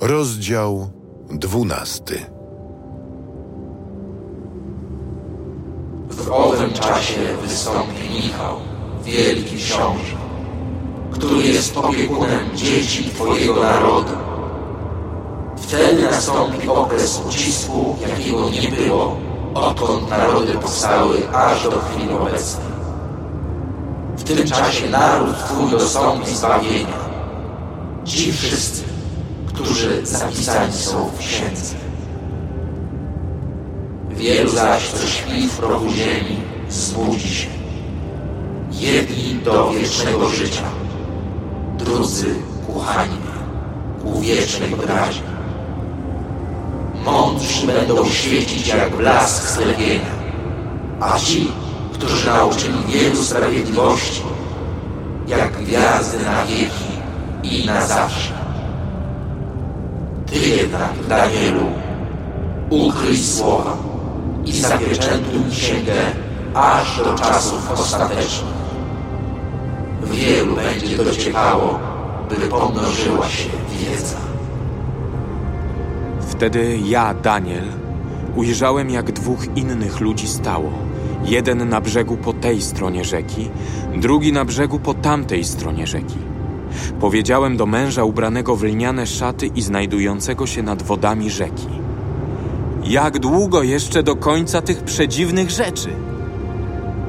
Rozdział dwunasty. W owym czasie wystąpi Michał, wielki książę, który jest opiekunem dzieci Twojego narodu. Wtedy nastąpi okres ucisku, jakiego nie było, odkąd narody powstały aż do chwili obecnej. W tym czasie naród Twój dostąpi zbawienia. Ci wszyscy, którzy zapisani są w księdze. Wielu zaś, co śpi w progu ziemi, zbudzi się. Jedni do wiecznego życia, drudzy ku hańbie, ku wiecznej brazi. Mądrzy będą świecić jak blask zlepienia, a ci, którzy nauczyli wielu sprawiedliwości, jak gwiazdy na wieki i na zawsze. Ty jednak, Danielu, ukryj słowa i zapieczętuj księgę aż do czasów ostatecznych. Wielu będzie dociekało, by pomnożyła się wiedza. Wtedy ja, Daniel, ujrzałem, jak dwóch innych ludzi stało. Jeden na brzegu po tej stronie rzeki, drugi na brzegu po tamtej stronie rzeki. Powiedziałem do męża ubranego w lniane szaty i znajdującego się nad wodami rzeki. Jak długo jeszcze do końca tych przedziwnych rzeczy?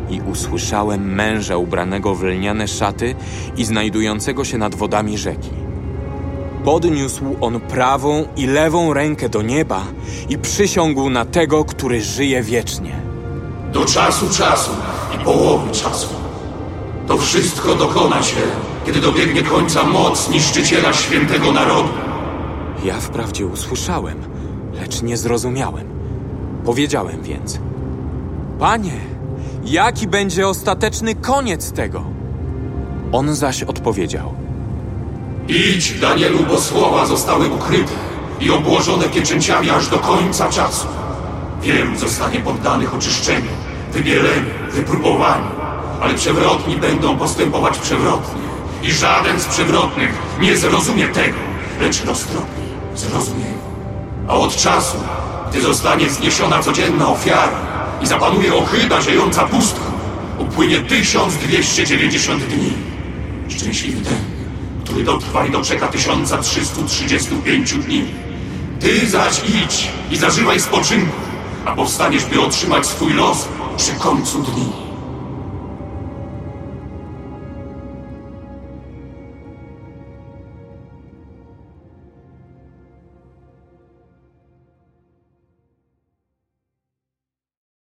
I usłyszałem męża ubranego w lniane szaty i znajdującego się nad wodami rzeki. Podniósł on prawą i lewą rękę do nieba i przysiągł na tego, który żyje wiecznie. Do czasu czasu i połowy czasu. To wszystko dokona się, kiedy dobiegnie końca moc niszczyciela świętego narodu. Ja wprawdzie usłyszałem, lecz nie zrozumiałem. Powiedziałem więc: Panie, jaki będzie ostateczny koniec tego? On zaś odpowiedział: Idź, Danielu, bo słowa zostały ukryte i obłożone pieczęciami aż do końca czasu. Wielu zostanie poddanych oczyszczeniu, wybieleniu, wypróbowaniu, ale przewrotni będą postępować przewrotnie. I żaden z przewrotnych nie zrozumie tego, lecz roztropni zrozumieją. A od czasu, gdy zostanie zniesiona codzienna ofiara i zapanuje ohyda ziejąca pustka, upłynie 1290 dni. Szczęśliwy ten, który dotrwa i doczeka 1335 dni. Ty zaś idź i zażywaj spoczynku, a powstaniesz, by otrzymać swój los przy końcu dni.